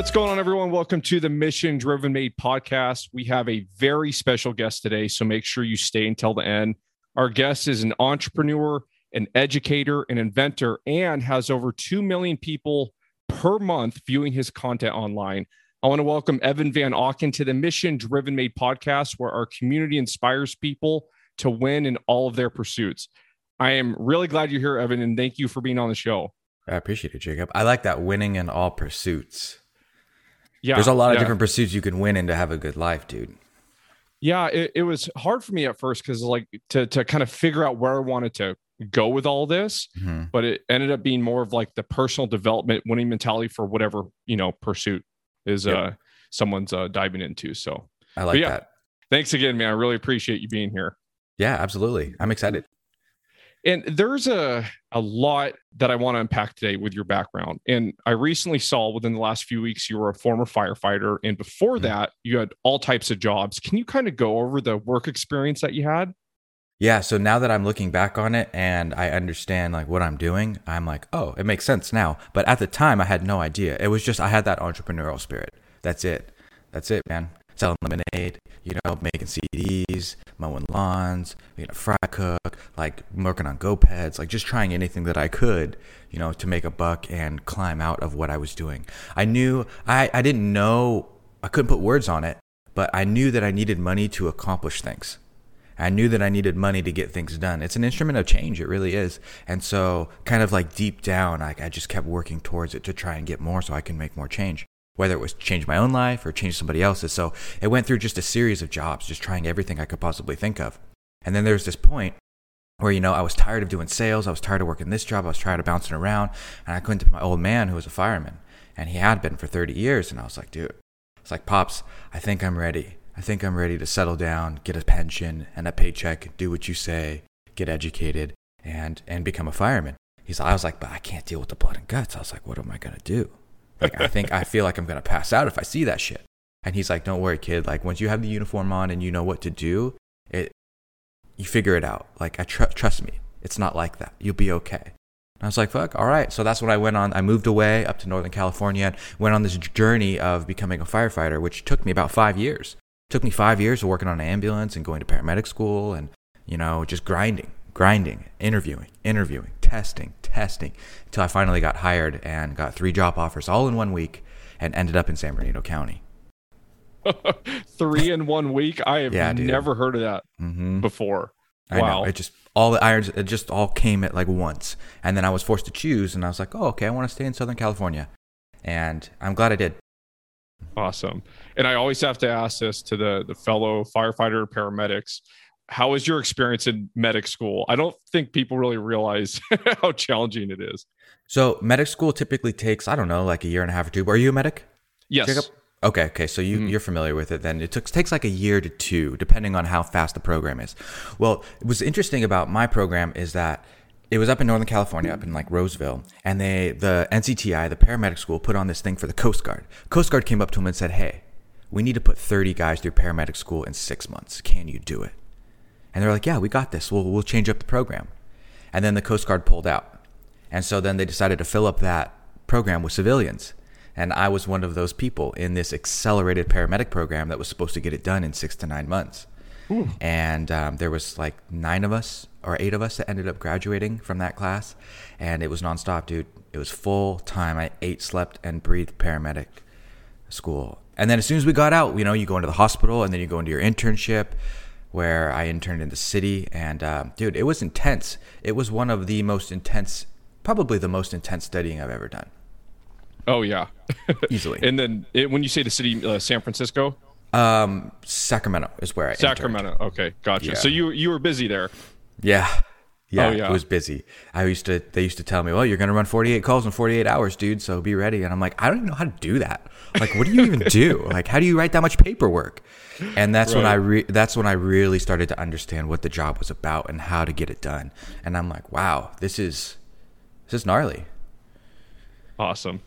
What's going on, everyone? Welcome to the Mission Driven Made podcast. We have a very special guest today, so make sure you stay until the end. Our guest is an entrepreneur, an educator, an inventor, and has over 2 million people per month viewing his content online. I want to welcome Evan Van Auken to the Mission Driven Made podcast, where our community inspires people to win in all of their pursuits. I am really glad you're here, Evan, and thank you for being on the show. I appreciate it, Jacob. I like that winning in all pursuits. Yeah. There's a lot of yeah. different pursuits you can win in to have a good life, dude. Yeah, it, it was hard for me at first because like to to kind of figure out where I wanted to go with all this, Mm-hmm. but it ended up being more of like the personal development, winning mentality for whatever you know pursuit is Yep. uh someone's uh diving into. So I like yeah. that. thanks again, man. I really appreciate you being here. Yeah, absolutely. I'm excited. And there's a a lot that I want to unpack today with your background. And I recently saw within the last few weeks you were a former firefighter, and before Mhm. that you had all types of jobs. Can you kind of go over the work experience that you had? Yeah, so now that I'm looking back on it and I understand like what I'm doing, I'm like, oh, it makes sense now. But at the time, I had no idea. It was just I had that entrepreneurial spirit. That's it. That's it, man. Selling lemonade, you know, making CDs, mowing lawns, being a fry cook, like working on GoPeds, like just trying anything that I could, you know, to make a buck and climb out of what I was doing. I knew I, I didn't know I couldn't put words on it, but I knew that I needed money to accomplish things. I knew that I needed money to get things done. It's an instrument of change, it really is. And so, kind of like deep down, I, I just kept working towards it to try and get more so I can make more change, whether it was change my own life or change somebody else's. So, it went through just a series of jobs, just trying everything I could possibly think of. And then there's this point where, you know, I was tired of doing sales, I was tired of working this job, I was tired of bouncing around, and I went to my old man who was a fireman, and he had been for 30 years. And I was like, dude, it's like, Pops, I think I'm ready. I think I'm ready to settle down, get a pension and a paycheck, do what you say, get educated, and and become a fireman. He's I was like, but I can't deal with the blood and guts. I was like, what am I gonna do? Like I think I feel like I'm gonna pass out if I see that shit. And he's like, don't worry, kid. Like once you have the uniform on and you know what to do, it you figure it out. Like I tr- trust me, it's not like that. You'll be okay. And I was like, fuck, all right. So that's when I went on. I moved away up to Northern California and went on this journey of becoming a firefighter, which took me about five years. took me five years of working on an ambulance and going to paramedic school and, you know, just grinding, grinding, interviewing, interviewing, testing, testing, until I finally got hired and got three job offers all in one week and ended up in San Bernardino County. Three in one week. I have Yeah, never heard of that Mm-hmm. before. I Wow. know. It just all the irons it just all came at like once. And then I was forced to choose and I was like, Oh, okay, I want to stay in Southern California. And I'm glad I did. Awesome. And I always have to ask this to the the fellow firefighter paramedics. How was your experience in medic school? I don't think people really realize how challenging it is. So medic school typically takes, I don't know, like a year and a half or two. Are you a medic? Yes. Jacob? Okay, okay. So you, Mhm. you're familiar with it then. It took, takes like a year to two, depending on how fast the program is. Well, what's interesting about my program is that it was up in Northern California, up in like Roseville, and they, the NCTI, the paramedic school, put on this thing for the Coast Guard. Coast Guard came up to him and said, Hey, we need to put 30 guys through paramedic school in six months. Can you do it? And they're like, Yeah, we got this. We'll, we'll change up the program. And then the Coast Guard pulled out. And so then they decided to fill up that program with civilians. And I was one of those people in this accelerated paramedic program that was supposed to get it done in six to nine months. And um, there was like nine of us or eight of us that ended up graduating from that class. And it was nonstop, dude. It was full time. I ate, slept, and breathed paramedic school. And then as soon as we got out, you know, you go into the hospital and then you go into your internship where I interned in the city. And um, dude, it was intense. It was one of the most intense, probably the most intense studying I've ever done. Oh yeah. Easily. and then it, when you say the city, uh, San Francisco, Um, Sacramento is where I interned. Sacramento. Okay, gotcha. Yeah. So you you were busy there. Yeah. Yeah, Oh, yeah. it was busy. I used to they used to tell me, "Well, you're going to run 48 calls in 48 hours, dude, so be ready." And I'm like, "I don't even know how to do that. Like, what do you even do? Like, how do you write that much paperwork?" And that's when I re- that's when I really started to understand what the job was about and how to get it done. And I'm like, "Wow, this is this is gnarly." Awesome.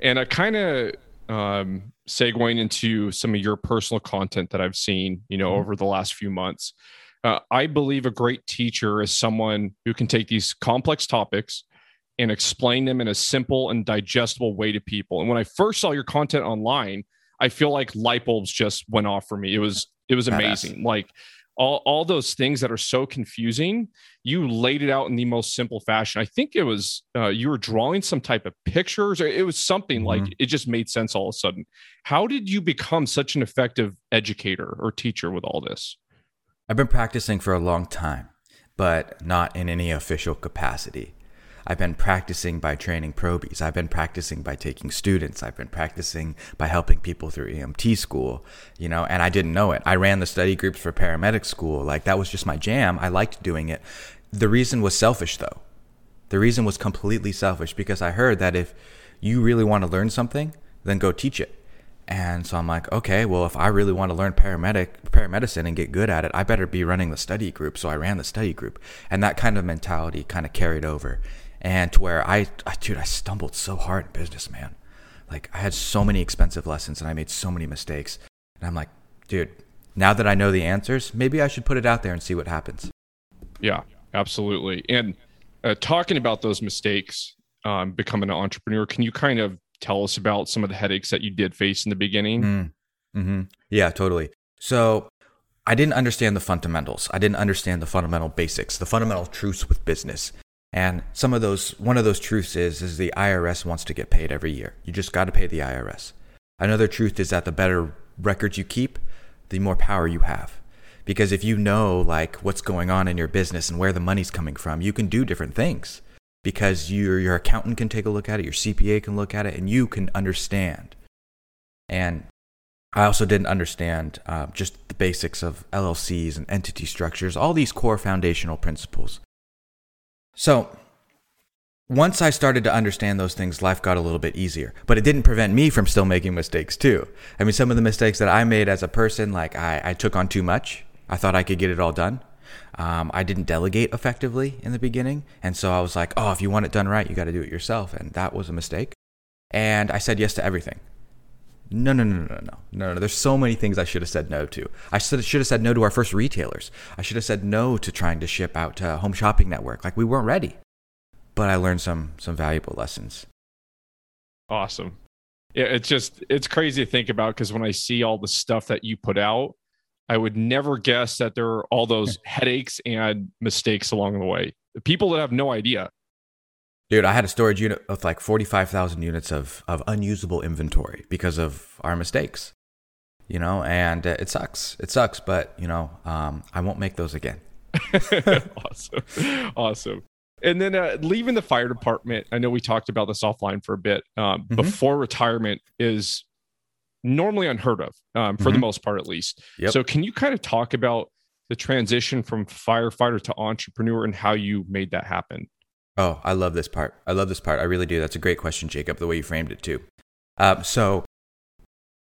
And I kind of um, segueing into some of your personal content that I've seen, you know, over the last few months. Uh, I believe a great teacher is someone who can take these complex topics and explain them in a simple and digestible way to people. And when I first saw your content online, I feel like light bulbs just went off for me. It was it was amazing. Like all, all those things that are so confusing, you laid it out in the most simple fashion. I think it was uh, you were drawing some type of pictures, or it was something mm-hmm. like it just made sense all of a sudden. How did you become such an effective educator or teacher with all this? I've been practicing for a long time, but not in any official capacity. I've been practicing by training probies. I've been practicing by taking students. I've been practicing by helping people through EMT school, you know, and I didn't know it. I ran the study groups for paramedic school. Like that was just my jam. I liked doing it. The reason was selfish though. The reason was completely selfish because I heard that if you really want to learn something, then go teach it. And so I'm like, okay, well, if I really want to learn paramedic paramedicine and get good at it, I better be running the study group. So I ran the study group, and that kind of mentality kind of carried over and to where I, I, dude, I stumbled so hard in business, man. Like I had so many expensive lessons and I made so many mistakes. And I'm like, dude, now that I know the answers, maybe I should put it out there and see what happens. Yeah, absolutely. And uh, talking about those mistakes, um, becoming an entrepreneur, can you kind of tell us about some of the headaches that you did face in the beginning? Mm. Mm-hmm. Yeah, totally. So I didn't understand the fundamentals. I didn't understand the fundamental basics, the fundamental truths with business. And some of those, one of those truths is, is the IRS wants to get paid every year. You just got to pay the IRS. Another truth is that the better records you keep, the more power you have. Because if you know like what's going on in your business and where the money's coming from, you can do different things. Because your your accountant can take a look at it, your CPA can look at it, and you can understand. And I also didn't understand uh, just the basics of LLCs and entity structures, all these core foundational principles. So, once I started to understand those things, life got a little bit easier. But it didn't prevent me from still making mistakes too. I mean, some of the mistakes that I made as a person, like I, I took on too much. I thought I could get it all done. Um, I didn't delegate effectively in the beginning. And so I was like, oh, if you want it done right, you got to do it yourself. And that was a mistake. And I said yes to everything. No, no, no, no, no, no, no. There's so many things I should have said no to. I should have said no to our first retailers. I should have said no to trying to ship out to Home Shopping Network. Like we weren't ready. But I learned some some valuable lessons. Awesome. Yeah, it's just it's crazy to think about because when I see all the stuff that you put out, I would never guess that there are all those headaches and mistakes along the way. The people that have no idea. Dude, I had a storage unit with like 45,000 units of, of unusable inventory because of our mistakes, you know, and uh, it sucks. It sucks, but, you know, um, I won't make those again. awesome. Awesome. And then uh, leaving the fire department, I know we talked about this offline for a bit. Um, mm-hmm. Before retirement is normally unheard of, um, for mm-hmm. the most part, at least. Yep. So, can you kind of talk about the transition from firefighter to entrepreneur and how you made that happen? Oh, I love this part. I love this part. I really do. That's a great question, Jacob, the way you framed it too. Um, so,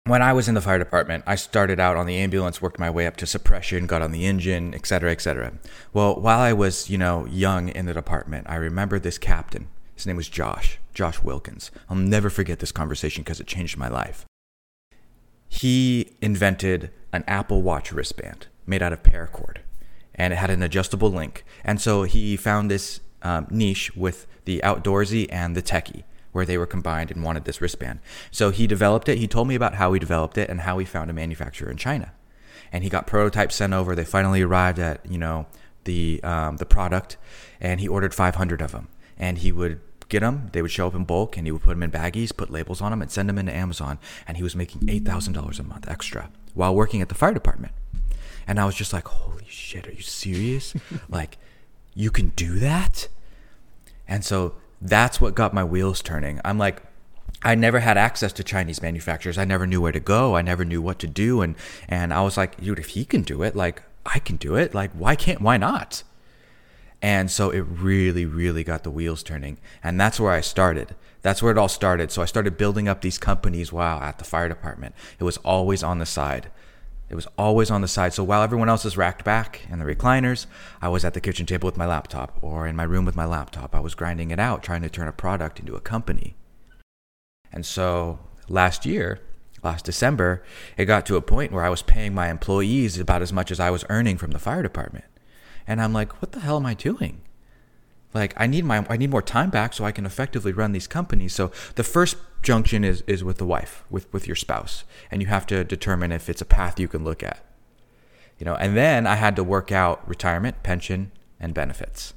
when I was in the fire department, I started out on the ambulance, worked my way up to suppression, got on the engine, et cetera, et cetera. Well, while I was, you know, young in the department, I remember this captain. His name was Josh, Josh Wilkins. I'll never forget this conversation because it changed my life. He invented an Apple Watch wristband made out of paracord, and it had an adjustable link. And so he found this um, niche with the outdoorsy and the techie, where they were combined and wanted this wristband. So he developed it. He told me about how he developed it and how he found a manufacturer in China. And he got prototypes sent over. They finally arrived at you know the um, the product, and he ordered 500 of them. And he would get them. They would show up in bulk, and he would put them in baggies, put labels on them, and send them into Amazon. And he was making eight thousand dollars a month extra while working at the fire department. And I was just like, "Holy shit, are you serious? like, you can do that? And so that's what got my wheels turning. I'm like, I never had access to Chinese manufacturers. I never knew where to go. I never knew what to do. And, and I was like, dude, if he can do it, like, I can do it. Like, why can't, why not? And so it really, really got the wheels turning. And that's where I started. That's where it all started. So I started building up these companies while at the fire department. It was always on the side. It was always on the side. So while everyone else is racked back in the recliners, I was at the kitchen table with my laptop or in my room with my laptop. I was grinding it out, trying to turn a product into a company. And so last year, last December, it got to a point where I was paying my employees about as much as I was earning from the fire department. And I'm like, what the hell am I doing? Like I need my I need more time back so I can effectively run these companies. So the first junction is is with the wife, with with your spouse, and you have to determine if it's a path you can look at. You know, and then I had to work out retirement, pension, and benefits.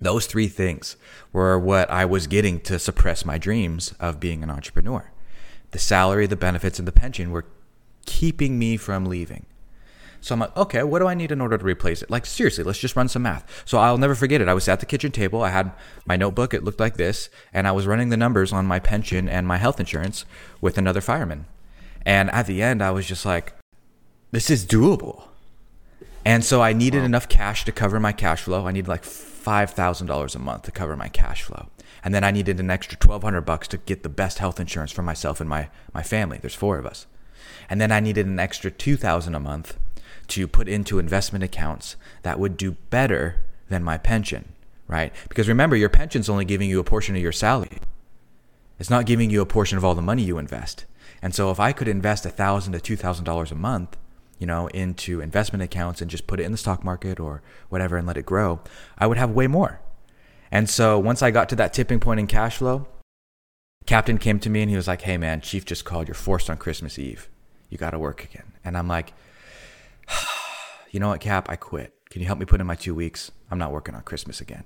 Those three things were what I was getting to suppress my dreams of being an entrepreneur. The salary, the benefits, and the pension were keeping me from leaving. So I'm like, okay, what do I need in order to replace it? Like, seriously, let's just run some math. So I'll never forget it. I was at the kitchen table. I had my notebook. It looked like this. And I was running the numbers on my pension and my health insurance with another fireman. And at the end, I was just like, this is doable. And so I needed wow. enough cash to cover my cash flow. I needed like $5,000 a month to cover my cash flow. And then I needed an extra 1200 bucks to get the best health insurance for myself and my, my family. There's four of us. And then I needed an extra 2000 a month to put into investment accounts that would do better than my pension, right? Because remember, your pension's only giving you a portion of your salary. It's not giving you a portion of all the money you invest. And so if I could invest a thousand to two thousand dollars a month, you know, into investment accounts and just put it in the stock market or whatever and let it grow, I would have way more. And so once I got to that tipping point in cash flow, Captain came to me and he was like, Hey man, Chief just called. You're forced on Christmas Eve. You got to work again. And I'm like, you know what, Cap? I quit. Can you help me put in my two weeks? I'm not working on Christmas again.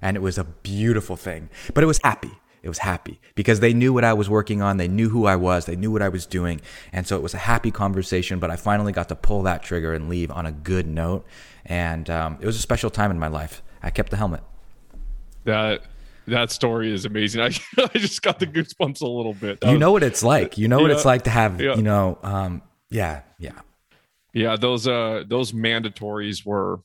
And it was a beautiful thing, but it was happy. It was happy because they knew what I was working on. They knew who I was. They knew what I was doing. And so it was a happy conversation, but I finally got to pull that trigger and leave on a good note. And um, it was a special time in my life. I kept the helmet. That that story is amazing. I, I just got the goosebumps a little bit. That you was, know what it's like. You know yeah, what it's like to have, yeah. you know, um, yeah, yeah. Yeah, those uh those mandatories were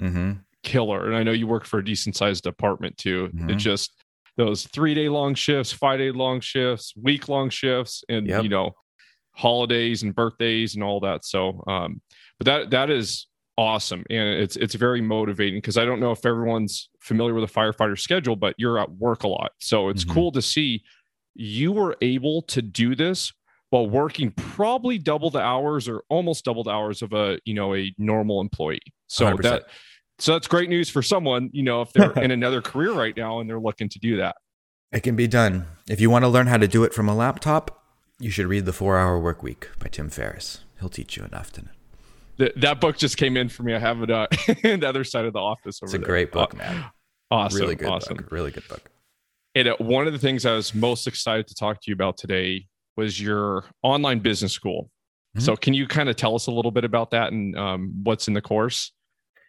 mm-hmm. killer. And I know you work for a decent sized department too. Mm-hmm. It just those three day long shifts, five day long shifts, week long shifts, and yep. you know, holidays and birthdays and all that. So um, but that that is awesome and it's it's very motivating because I don't know if everyone's familiar with a firefighter schedule, but you're at work a lot. So it's mm-hmm. cool to see you were able to do this while working probably double the hours or almost double the hours of a you know a normal employee. So 100%. that so that's great news for someone you know if they're in another career right now and they're looking to do that. It can be done. If you want to learn how to do it from a laptop you should read the four hour work week by tim ferriss. He'll teach you enough to know that book just came in for me. I have it uh, on the other side of the office over it's a there. great book uh, man. awesome really good awesome. book. really good book. And uh, one of the things i was most excited to talk to you about today was your online business school. Mm-hmm. So can you kind of tell us a little bit about that and um, what's in the course?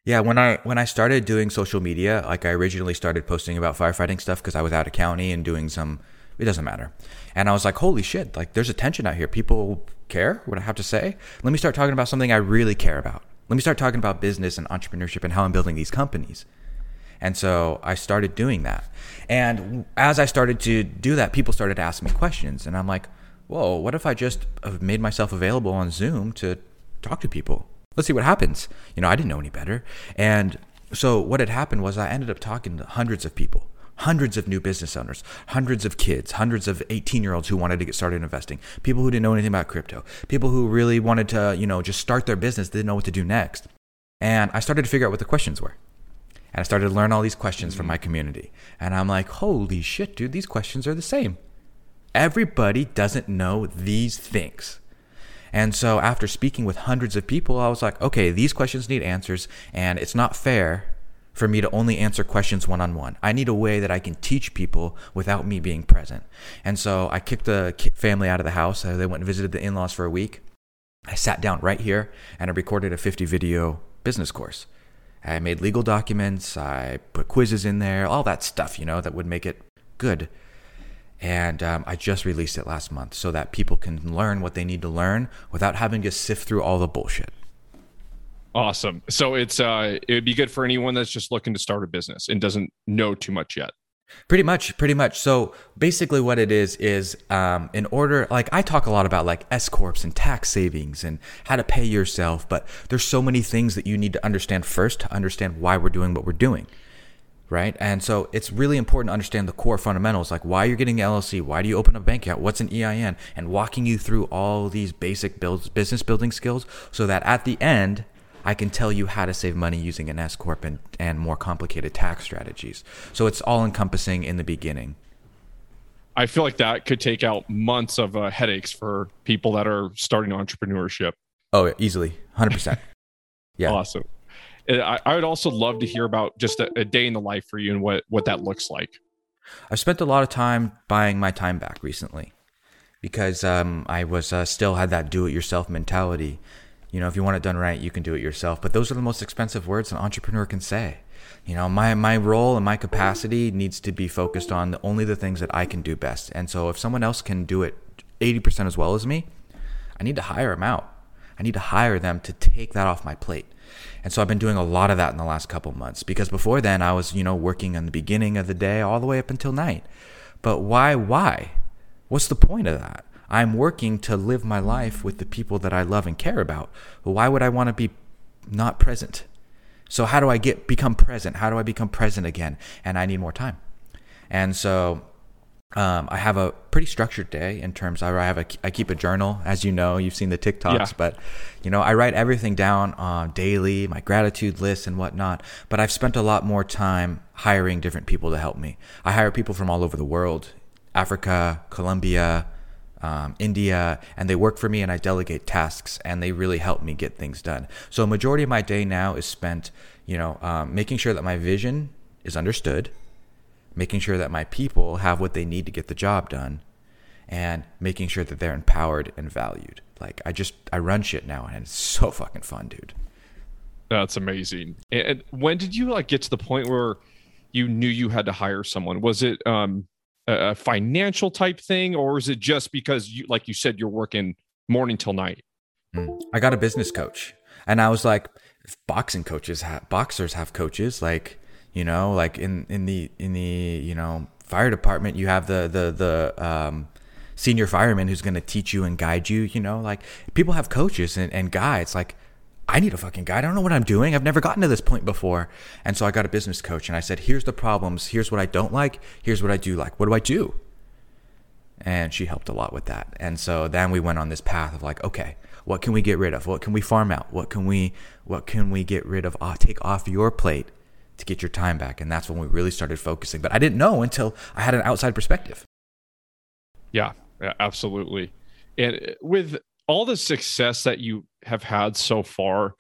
Yeah, when I when I started doing social media, like I originally started posting about firefighting stuff because I was out of county and doing some it doesn't matter. And I was like, holy shit, like there's a tension out here. People care what I have to say. Let me start talking about something I really care about. Let me start talking about business and entrepreneurship and how I'm building these companies. And so I started doing that. And as I started to do that, people started asking me questions. And I'm like, whoa, what if I just made myself available on Zoom to talk to people? Let's see what happens. You know, I didn't know any better. And so what had happened was I ended up talking to hundreds of people, hundreds of new business owners, hundreds of kids, hundreds of 18 year olds who wanted to get started investing, people who didn't know anything about crypto, people who really wanted to, you know, just start their business, didn't know what to do next. And I started to figure out what the questions were. And I started to learn all these questions from my community. And I'm like, holy shit, dude, these questions are the same. Everybody doesn't know these things. And so after speaking with hundreds of people, I was like, okay, these questions need answers, and it's not fair for me to only answer questions one on one. I need a way that I can teach people without me being present. And so I kicked the family out of the house. Uh, they went and visited the in laws for a week. I sat down right here and I recorded a 50 video business course. I made legal documents, I put quizzes in there, all that stuff, you know, that would make it good and um, I just released it last month so that people can learn what they need to learn without having to sift through all the bullshit. Awesome. So it's uh, it would be good for anyone that's just looking to start a business and doesn't know too much yet. Pretty much, pretty much. So basically, what it is is um, in order. Like I talk a lot about like S corps and tax savings and how to pay yourself, but there's so many things that you need to understand first to understand why we're doing what we're doing right? And so it's really important to understand the core fundamentals, like why you're getting LLC, why do you open a bank account, what's an EIN, and walking you through all these basic builds, business building skills so that at the end, I can tell you how to save money using an S corp and, and more complicated tax strategies. So it's all encompassing in the beginning. I feel like that could take out months of uh, headaches for people that are starting entrepreneurship. Oh, easily, hundred percent. Yeah, awesome. I, I, would also love to hear about just a, a, day in the life for you and what what that looks like. I've spent a lot of time buying my time back recently because um, I was uh, still had that do-it-yourself mentality. You know, if you want it done right, you can do it yourself. But those are the most expensive words an entrepreneur can say. You know, my my role and my capacity needs to be focused on only the things that I can do best. And so, if someone else can do it eighty percent as well as me, I need to hire them out. I need to hire them to take that off my plate. And so I've been doing a lot of that in the last couple months because before then I was, you know, working in the beginning of the day all the way up until night. But why why? What's the point of that? I'm working to live my life with the people that I love and care about. why would I want to be not present? So how do I get become present? How do I become present again? And I need more time. And so um, I have a pretty structured day in terms of I have a I keep a journal as you know you've seen the TikToks yeah. but you know I write everything down uh, daily my gratitude list and whatnot but I've spent a lot more time hiring different people to help me I hire people from all over the world Africa Colombia um, India and they work for me and I delegate tasks and they really help me get things done so a majority of my day now is spent you know um, making sure that my vision is understood making sure that my people have what they need to get the job done and making sure that they're empowered and valued. Like I just I run shit now and it's so fucking fun, dude. That's amazing. And when did you like get to the point where you knew you had to hire someone? Was it um a financial type thing or is it just because you like you said you're working morning till night? Hmm. I got a business coach and I was like boxing coaches have boxers have coaches like you know, like in in the in the you know fire department, you have the the the um, senior fireman who's going to teach you and guide you. You know, like people have coaches and, and guides. Like I need a fucking guide. I don't know what I'm doing. I've never gotten to this point before. And so I got a business coach and I said, here's the problems. Here's what I don't like. Here's what I do like. What do I do? And she helped a lot with that. And so then we went on this path of like, okay, what can we get rid of? What can we farm out? What can we, what can we get rid of? Take off your plate to get your time back. And that's when we really started focusing. But I didn't know until I had an outside perspective. Yeah, absolutely. And with all the success that you have had so far,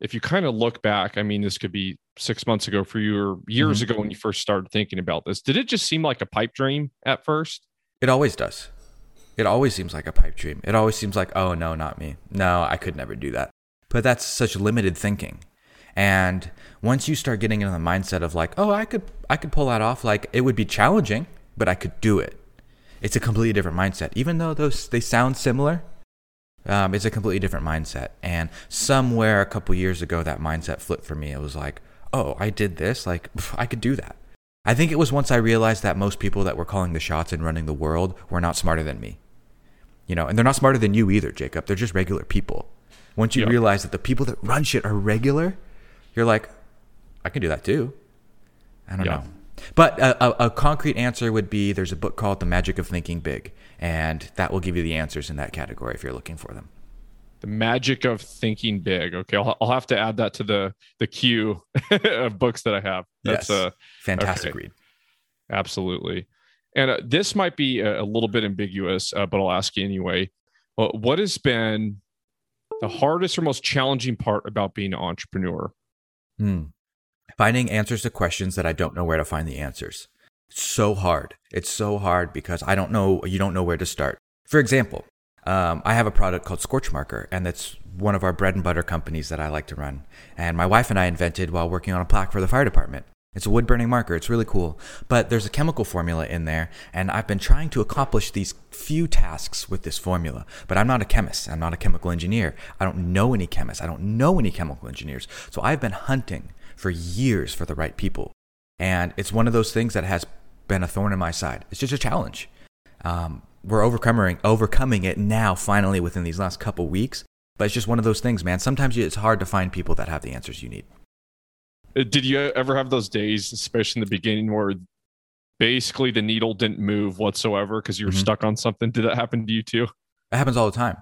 if you kind of look back, I mean, this could be six months ago for you or years mm-hmm. ago when you first started thinking about this. Did it just seem like a pipe dream at first? It always does. It always seems like a pipe dream. It always seems like, oh, no, not me. No, I could never do that. But that's such limited thinking. And once you start getting into the mindset of like, oh, I could I could pull that off, like it would be challenging, but I could do it. It's a completely different mindset. Even though those they sound similar, um, it's a completely different mindset. And somewhere a couple years ago, that mindset flipped for me. It was like, oh, I did this, like I could do that. I think it was once I realized that most people that were calling the shots and running the world were not smarter than me. You know, and they're not smarter than you either, Jacob. They're just regular people. Once you yep. realize that the people that run shit are regular, you're like, I can do that too. I don't yeah. know. But a, a, a, concrete answer would be there's a book called The Magic of Thinking Big, and that will give you the answers in that category if you're looking for them. The Magic of Thinking Big. Okay, I'll, I'll have to add that to the the queue of books that I have. That's yes. a fantastic okay. read. Absolutely. And uh, this might be a, a, little bit ambiguous, uh, but I'll ask you anyway. Well, what has been the hardest or most challenging part about being an entrepreneur? Hmm. Finding answers to questions that I don't know where to find the answers. It's so hard. It's so hard because I don't know, you don't know where to start. For example, um, I have a product called Scorch Marker, and that's one of our bread and butter companies that I like to run. And my wife and I invented while working on a plaque for the fire department. It's a wood burning marker. It's really cool. But there's a chemical formula in there, and I've been trying to accomplish these few tasks with this formula. But I'm not a chemist. I'm not a chemical engineer. I don't know any chemists. I don't know any chemical engineers. So I've been hunting for years for the right people. And it's one of those things that has been a thorn in my side. It's just a challenge. Um, we're overcoming overcoming it now, finally, within these last couple weeks. But it's just one of those things, man. Sometimes it's hard to find people that have the answers you need. Uh, did you ever have those days, especially in the beginning, where basically the needle didn't move whatsoever because you were mm-hmm. stuck on something? Did that happen to you too? It happens all the time.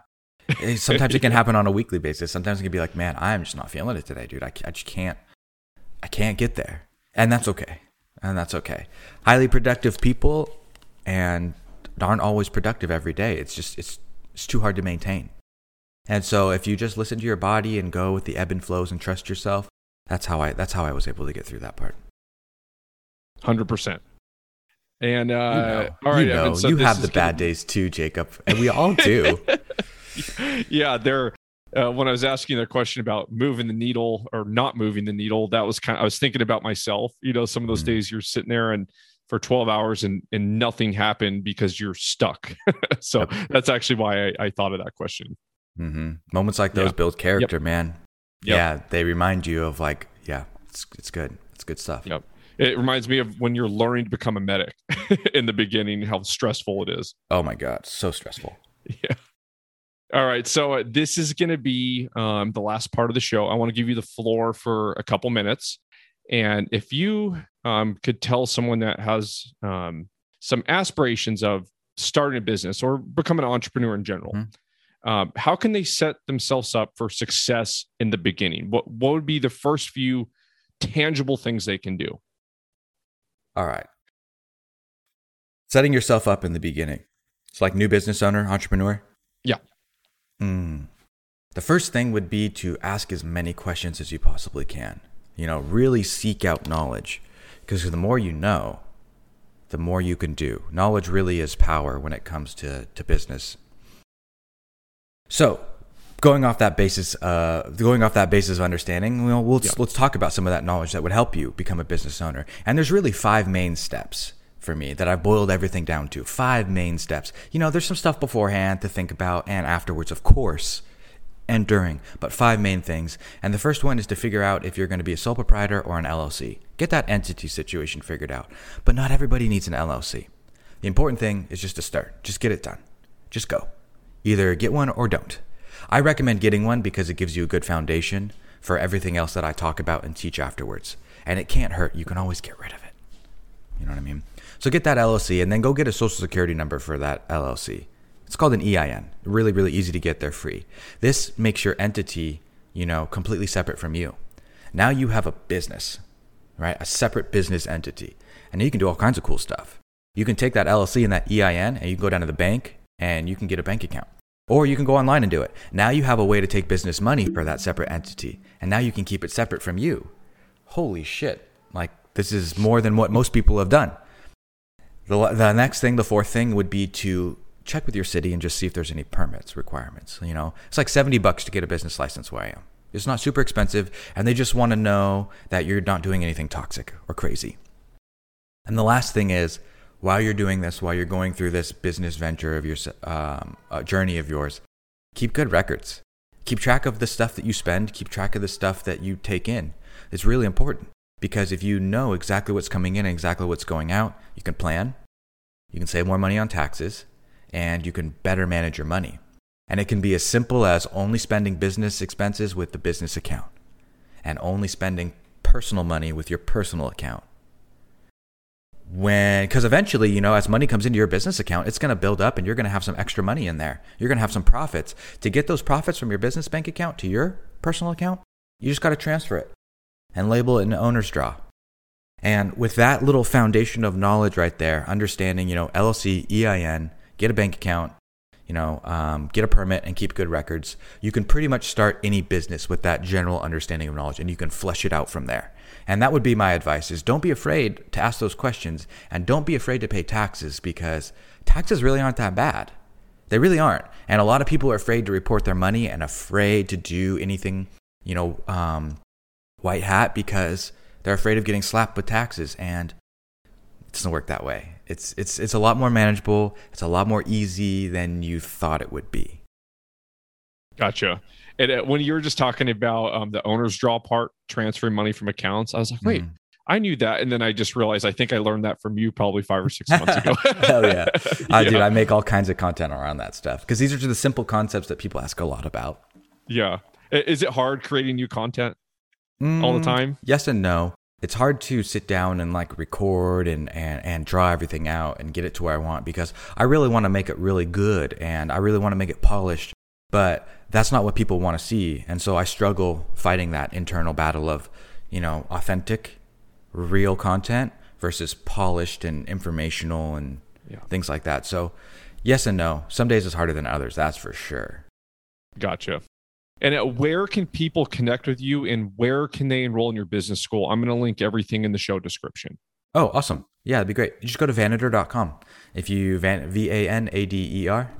Sometimes it can happen on a weekly basis. Sometimes it can be like, man, I'm just not feeling it today, dude. I, I just can't, I can't get there. And that's okay. And that's okay. Highly productive people and aren't always productive every day. It's just, it's, it's too hard to maintain. And so if you just listen to your body and go with the ebb and flows and trust yourself, that's how I, that's how I was able to get through that part. Hundred percent. And uh, You know, all right, you, know, so you have the gonna bad days too, Jacob, and we all do. yeah, there. Uh, when I was asking the question about moving the needle or not moving the needle, that was kind. Of, I was thinking about myself. You know, some of those Mhm. days you're sitting there and for 12 hours and and nothing happened because you're stuck. so Yep. that's actually why I, I thought of that question. hmm Moments like those Yeah. build character, man. Yep. Yeah, they remind you of like, yeah, it's it's good. It's good stuff. Yep. It reminds me of when you're learning to become a medic in the beginning, how stressful it is. Oh my god, so stressful. Yeah. All right. So uh, this is going to be um, the last part of the show. I want to give you the floor for a couple minutes. And if you um, could tell someone that has um, some aspirations of starting a business or become an entrepreneur in general, Mhm. Um, how can they set themselves up for success in the beginning? What, what would be the first few tangible things they can do? All right. Setting yourself up in the beginning. It's like new business owner, entrepreneur. Yeah. Mm. The first thing would be to ask as many questions as you possibly can. You know, really seek out knowledge because the more you know, the more you can do. Knowledge really is power when it comes to, to business. So, going off that basis, uh, going off that basis of understanding, well, we'll Yeah. let's talk about some of that knowledge that would help you become a business owner. And there's really five main steps for me that I've boiled everything down to. Five main steps. You know, there's some stuff beforehand to think about, and afterwards, of course, and during, but five main things. And the first one is to figure out if you're going to be a sole proprietor or an LLC. Get that entity situation figured out. But not everybody needs an LLC. The important thing is just to start. Just get it done. Just go. Either get one or don't. I recommend getting one because it gives you a good foundation for everything else that I talk about and teach afterwards. And it can't hurt. You can always get rid of it. You know what I mean? So get that LLC and then go get a social security number for that LLC. It's called an EIN. Really, really easy to get. They're free. This makes your entity, you know, completely separate from you. Now you have a business, right? A separate business entity. And you can do all kinds of cool stuff. You can take that LLC and that EIN and you can go down to the bank and you can get a bank account. Or you can go online and do it. Now you have a way to take business money for that separate entity. And now you can keep it separate from you. Holy shit. Like, this is more than what most people have done. The, the next thing, the fourth thing, would be to check with your city and just see if there's any permits requirements. You know, it's like 70 bucks to get a business license where I am. It's not super expensive, and they just want to know that you're not doing anything toxic or crazy. And the last thing is, while you're doing this, while you're going through this business venture of your um, uh, journey of yours, keep good records. Keep track of the stuff that you spend. Keep track of the stuff that you take in. It's really important because if you know exactly what's coming in and exactly what's going out, you can plan, you can save more money on taxes, and you can better manage your money. And it can be as simple as only spending business expenses with the business account and only spending personal money with your personal account. When, because eventually, you know, as money comes into your business account, it's going to build up and you're going to have some extra money in there. You're going to have some profits. To get those profits from your business bank account to your personal account, you just got to transfer it and label it an owner's draw. And with that little foundation of knowledge right there, understanding, you know, LLC, EIN, get a bank account, you know, um, get a permit and keep good records, you can pretty much start any business with that general understanding of knowledge and you can flesh it out from there. And that would be my advice is don't be afraid to ask those questions and don't be afraid to pay taxes because taxes really aren't that bad. They really aren't. And a lot of people are afraid to report their money and afraid to do anything, you know, um, white hat because they're afraid of getting slapped with taxes and doesn't work that way. It's it's it's a lot more manageable. It's a lot more easy than you thought it would be. Gotcha. And uh, when you were just talking about um, the owner's draw part, transferring money from accounts, I was like, wait, Mhm. I knew that. And then I just realized I think I learned that from you probably five or six months ago. Hell yeah. I yeah. dude, I make all kinds of content around that stuff because these are just the simple concepts that people ask a lot about. yeah. Is it hard creating new content all the Mm, time? Yes and no. It's hard to sit down and like record and, and, and draw everything out and get it to where I want because I really want to make it really good and I really want to make it polished. but that's not what people want to see. And so I struggle fighting that internal battle of, you know, authentic, real content versus polished and informational and yeah. things like that. So, yes and no. Some days it's harder than others, that's for sure. Gotcha. And where can people connect with you and where can they enroll in your business school? I'm going to link everything in the show description. Oh, awesome. Yeah, that'd be great. You just go to vanader.com. If you van, V A N A D E R,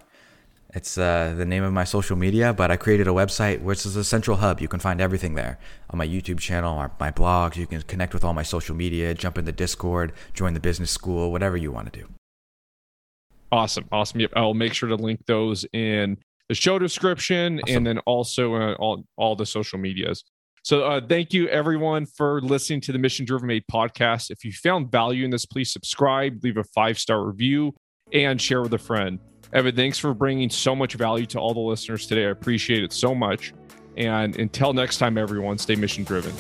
it's uh, the name of my social media, but I created a website which is a central hub. You can find everything there on my YouTube channel, my, my blogs. You can connect with all my social media, jump in the Discord, join the business school, whatever you want to do. Awesome. Awesome. Yep. I'll make sure to link those in the show description awesome. and then also uh, all, all the social medias. So uh, thank you everyone for listening to the Mission Driven Made podcast. If you found value in this, please subscribe, leave a five star review, and share with a friend. Evan, thanks for bringing so much value to all the listeners today. I appreciate it so much. And until next time, everyone, stay mission driven.